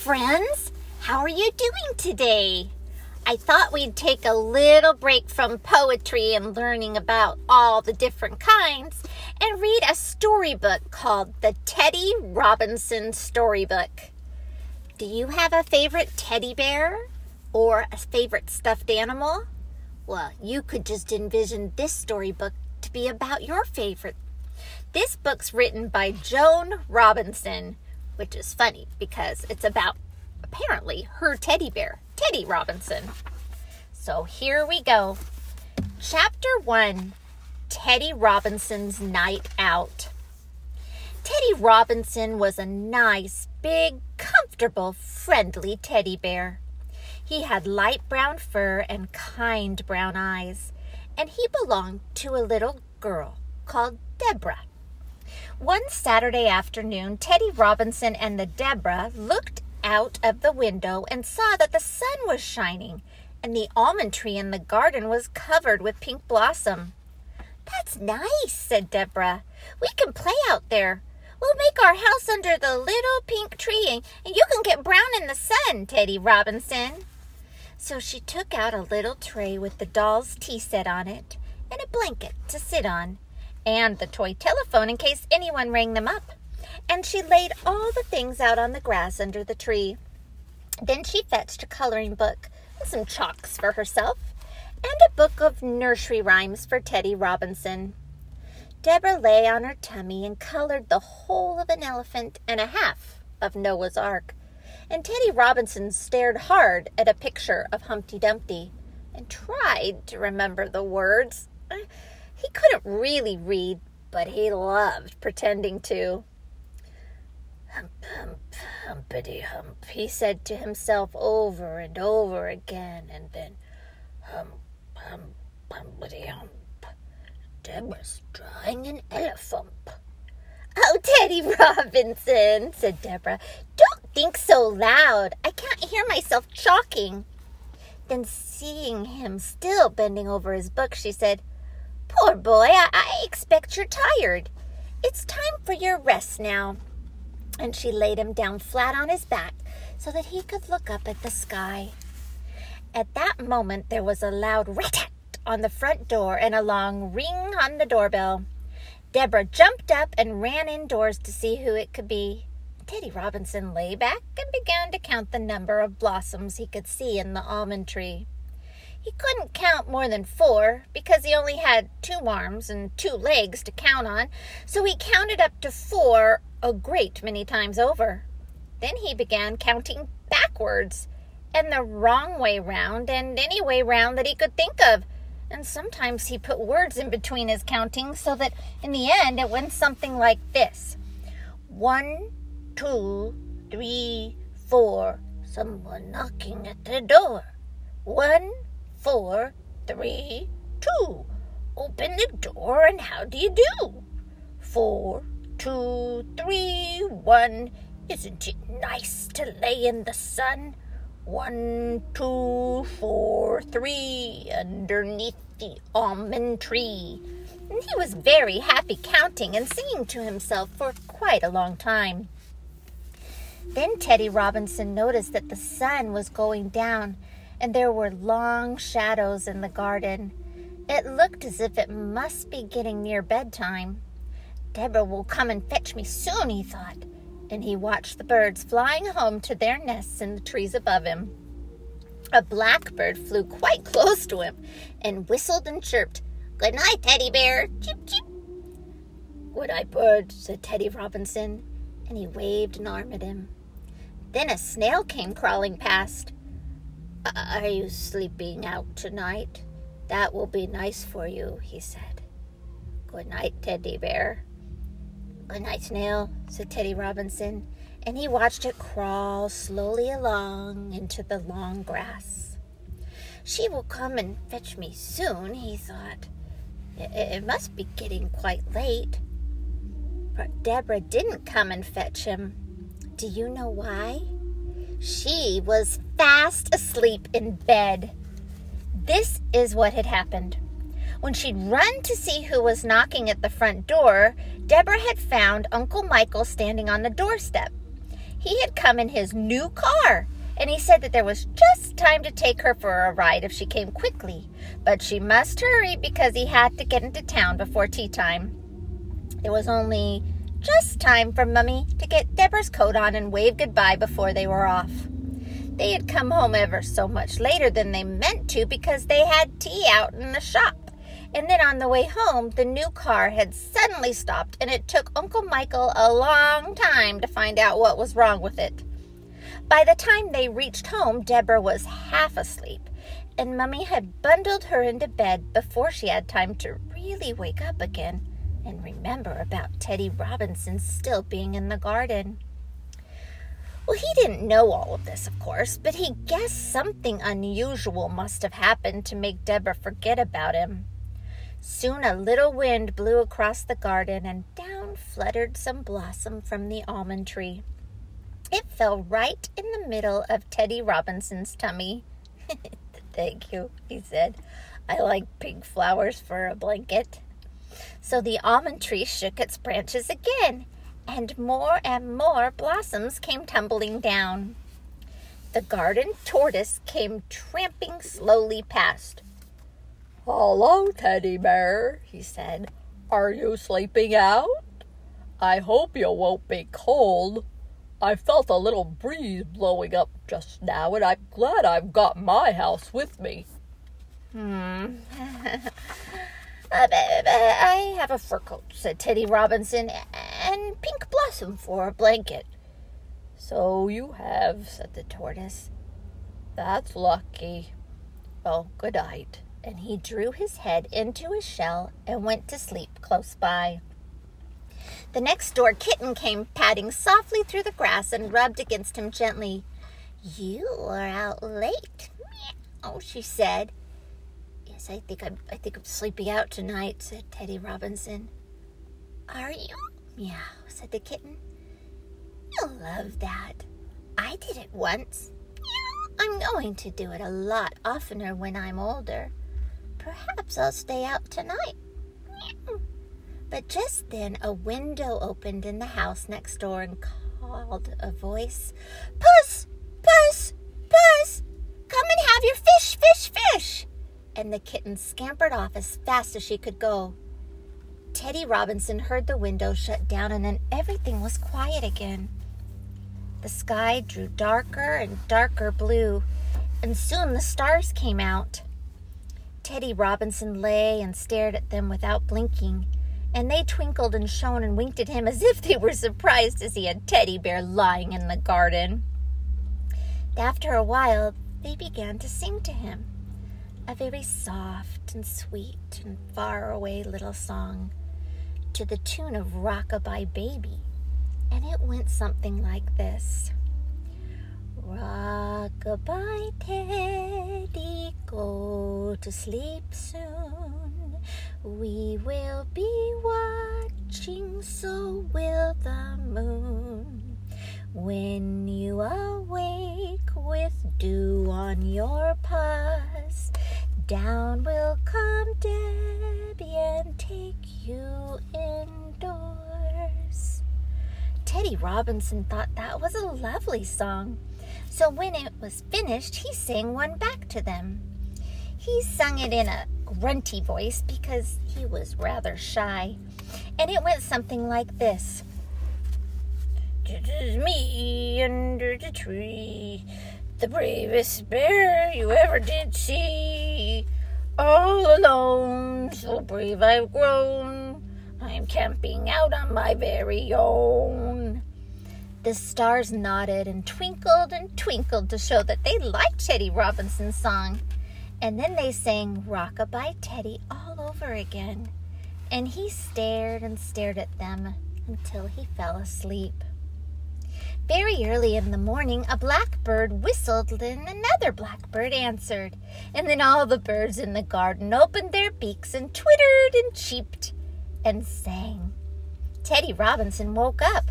friends. How are you doing today? I thought we'd take a little break from poetry and learning about all the different kinds and read a storybook called the Teddy Robinson Storybook. Do you have a favorite teddy bear or a favorite stuffed animal? Well, you could just envision this storybook to be about your favorite. This book's written by Joan Robinson, which is funny because it's about apparently her teddy bear, Teddy Robinson. So here we go. Chapter 1 Teddy Robinson's Night Out. Teddy Robinson was a nice, big, comfortable, friendly teddy bear. He had light brown fur and kind brown eyes, and he belonged to a little girl called Deborah. One Saturday afternoon, Teddy Robinson and the Deborah looked out of the window and saw that the sun was shining and the almond tree in the garden was covered with pink blossom. That's nice, said Deborah. We can play out there. We'll make our house under the little pink tree and you can get brown in the sun, Teddy Robinson. So she took out a little tray with the doll's tea set on it and a blanket to sit on and the toy telephone in case anyone rang them up. And she laid all the things out on the grass under the tree. Then she fetched a coloring book and some chalks for herself and a book of nursery rhymes for Teddy Robinson. Deborah lay on her tummy and colored the whole of an elephant and a half of Noah's Ark and Teddy Robinson stared hard at a picture of Humpty Dumpty and tried to remember the words. He couldn't really read, but he loved pretending to. Hump, hump, humpity hump, he said to himself over and over again, and then hump, hump, humpity hump. Deborah's drawing an elephant. Oh, Teddy Robinson, said Deborah, don't think so loud. I can't hear myself chalking. Then, seeing him still bending over his book, she said, Poor boy, I, I expect you're tired. It's time for your rest now. And she laid him down flat on his back so that he could look up at the sky. At that moment, there was a loud rat on the front door and a long ring on the doorbell. Deborah jumped up and ran indoors to see who it could be. Teddy Robinson lay back and began to count the number of blossoms he could see in the almond tree. He couldn't count more than four because he only had two arms and two legs to count on, so he counted up to four a great many times over. Then he began counting backwards and the wrong way round and any way round that he could think of and sometimes he put words in between his counting so that in the end it went something like this One, two, three, four. Someone knocking at the door. One, four, three, two. Open the door and how do you do? Four, two, three, one. Isn't it nice to lay in the sun? One, two, four, three, underneath the almond tree. And he was very happy counting and singing to himself for quite a long time. Then Teddy Robinson noticed that the sun was going down and there were long shadows in the garden. It looked as if it must be getting near bedtime. Deborah will come and fetch me soon, he thought and he watched the birds flying home to their nests in the trees above him. A blackbird flew quite close to him and whistled and chirped, Good night, Teddy Bear. Chip, chip. Good night, bird, said Teddy Robinson, and he waved an arm at him. Then a snail came crawling past. Are you sleeping out tonight? That will be nice for you, he said. Good night, Teddy Bear. Good night, Snail, said Teddy Robinson, and he watched it crawl slowly along into the long grass. She will come and fetch me soon, he thought. It must be getting quite late. But Deborah didn't come and fetch him. Do you know why? She was fast asleep in bed. This is what had happened. When she'd run to see who was knocking at the front door, Deborah had found Uncle Michael standing on the doorstep. He had come in his new car, and he said that there was just time to take her for a ride if she came quickly, but she must hurry because he had to get into town before tea time. There was only just time for Mummy to get Deborah's coat on and wave goodbye before they were off. They had come home ever so much later than they meant to because they had tea out in the shop. And then on the way home, the new car had suddenly stopped, and it took Uncle Michael a long time to find out what was wrong with it. By the time they reached home, Deborah was half asleep, and Mummy had bundled her into bed before she had time to really wake up again and remember about Teddy Robinson still being in the garden. Well, he didn't know all of this, of course, but he guessed something unusual must have happened to make Deborah forget about him. Soon a little wind blew across the garden, and down fluttered some blossom from the almond tree. It fell right in the middle of Teddy Robinson's tummy. Thank you, he said. I like pink flowers for a blanket. So the almond tree shook its branches again, and more and more blossoms came tumbling down. The garden tortoise came tramping slowly past. Hello, Teddy Bear, he said. Are you sleeping out? I hope you won't be cold. I felt a little breeze blowing up just now, and I'm glad I've got my house with me. Hmm. Uh, I have a fur coat, said Teddy Robinson, and pink blossom for a blanket. So you have, said the tortoise. That's lucky. Well, good night. And he drew his head into his shell and went to sleep close by. The next door kitten came padding softly through the grass and rubbed against him gently. You are out late, meow, she said. Yes, I think I'm I think I'm sleeping out tonight, said Teddy Robinson. Are you? Meow, said the kitten. You'll love that. I did it once. I'm going to do it a lot oftener when I'm older. Perhaps I'll stay out tonight. But just then a window opened in the house next door and called a voice! Puss! And the kitten scampered off as fast as she could go. Teddy Robinson heard the window shut down and then everything was quiet again. The sky drew darker and darker blue, and soon the stars came out. Teddy Robinson lay and stared at them without blinking and they twinkled and shone and winked at him as if they were surprised to see a teddy bear lying in the garden. After a while, they began to sing to him a very soft and sweet and far away little song to the tune of Rockabye Baby. And it went something like this Rockabye Teddy, go to sleep soon. We will be watching, so will the moon. When you awake with dew on your down will come Debbie and take you indoors. Teddy Robinson thought that was a lovely song. So when it was finished, he sang one back to them. He sung it in a grunty voice because he was rather shy. And it went something like this It is me under the tree, the bravest bear you ever did see. All alone, so brave I've grown. I'm camping out on my very own. The stars nodded and twinkled and twinkled to show that they liked Teddy Robinson's song. And then they sang Rockabye Teddy all over again. And he stared and stared at them until he fell asleep. Very early in the morning, a blackbird whistled and another blackbird answered. And then all the birds in the garden opened their beaks and twittered and cheeped and sang. Teddy Robinson woke up.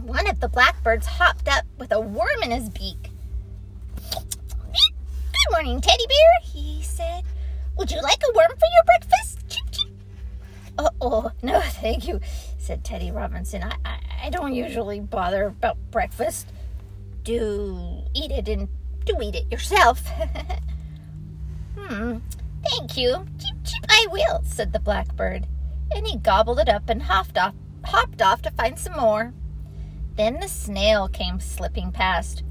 One of the blackbirds hopped up with a worm in his beak. Good morning, Teddy Bear, he said. Would you like a worm for your breakfast? Chip. Oh, oh, no, thank you, said Teddy Robinson. I, I, I don't usually bother about breakfast. Do eat it and do eat it yourself. hmm, thank you. Cheep, cheep, I will, said the blackbird. And he gobbled it up and hopped off, hopped off to find some more. Then the snail came slipping past.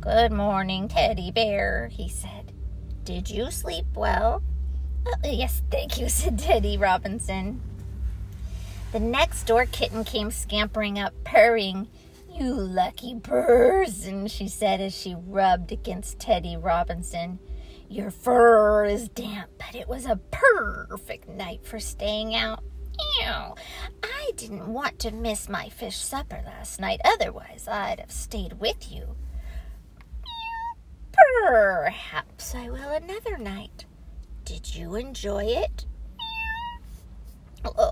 Good morning, Teddy Bear, he said. Did you sleep well? Uh, yes, thank you, said Teddy Robinson. The next door kitten came scampering up, purring. You lucky person, she said as she rubbed against Teddy Robinson. Your fur is damp, but it was a perfect night for staying out. Ew, I didn't want to miss my fish supper last night, otherwise, I'd have stayed with you. Perhaps I will another night. Did you enjoy it?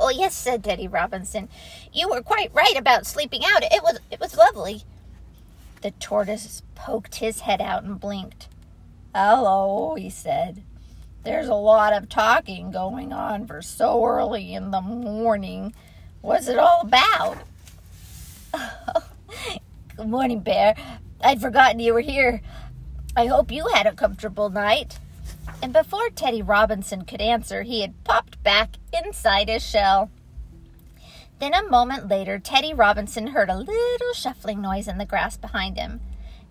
Oh, yes, said Teddy Robinson. You were quite right about sleeping out. It was it was lovely. The tortoise poked his head out and blinked. Hello, he said. There's a lot of talking going on for so early in the morning. What's it all about? Good morning, Bear. I'd forgotten you were here. I hope you had a comfortable night. And before Teddy Robinson could answer, he had popped back inside his shell. Then a moment later, Teddy Robinson heard a little shuffling noise in the grass behind him.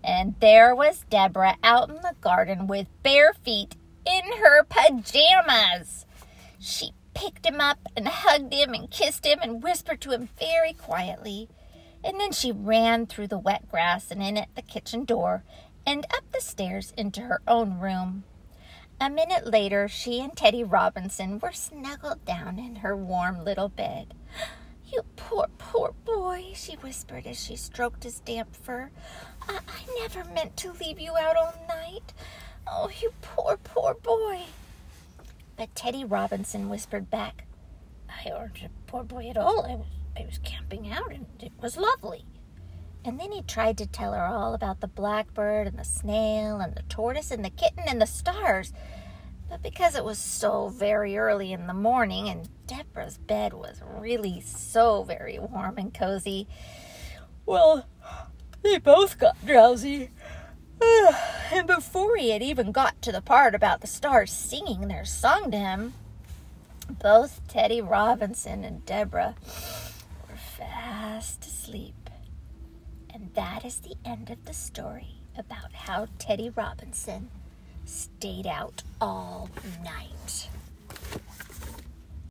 And there was Deborah out in the garden with bare feet in her pajamas. She picked him up and hugged him and kissed him and whispered to him very quietly. And then she ran through the wet grass and in at the kitchen door and up the stairs into her own room. A minute later, she and Teddy Robinson were snuggled down in her warm little bed. You poor, poor boy, she whispered as she stroked his damp fur. I, I never meant to leave you out all night. Oh, you poor, poor boy. But Teddy Robinson whispered back, I aren't a poor boy at all. I was, I was camping out and it was lovely. And then he tried to tell her all about the blackbird and the snail and the tortoise and the kitten and the stars. But because it was so very early in the morning and Deborah's bed was really so very warm and cozy, well, they both got drowsy. and before he had even got to the part about the stars singing their song to him, both Teddy Robinson and Deborah were fast asleep. That is the end of the story about how Teddy Robinson stayed out all night.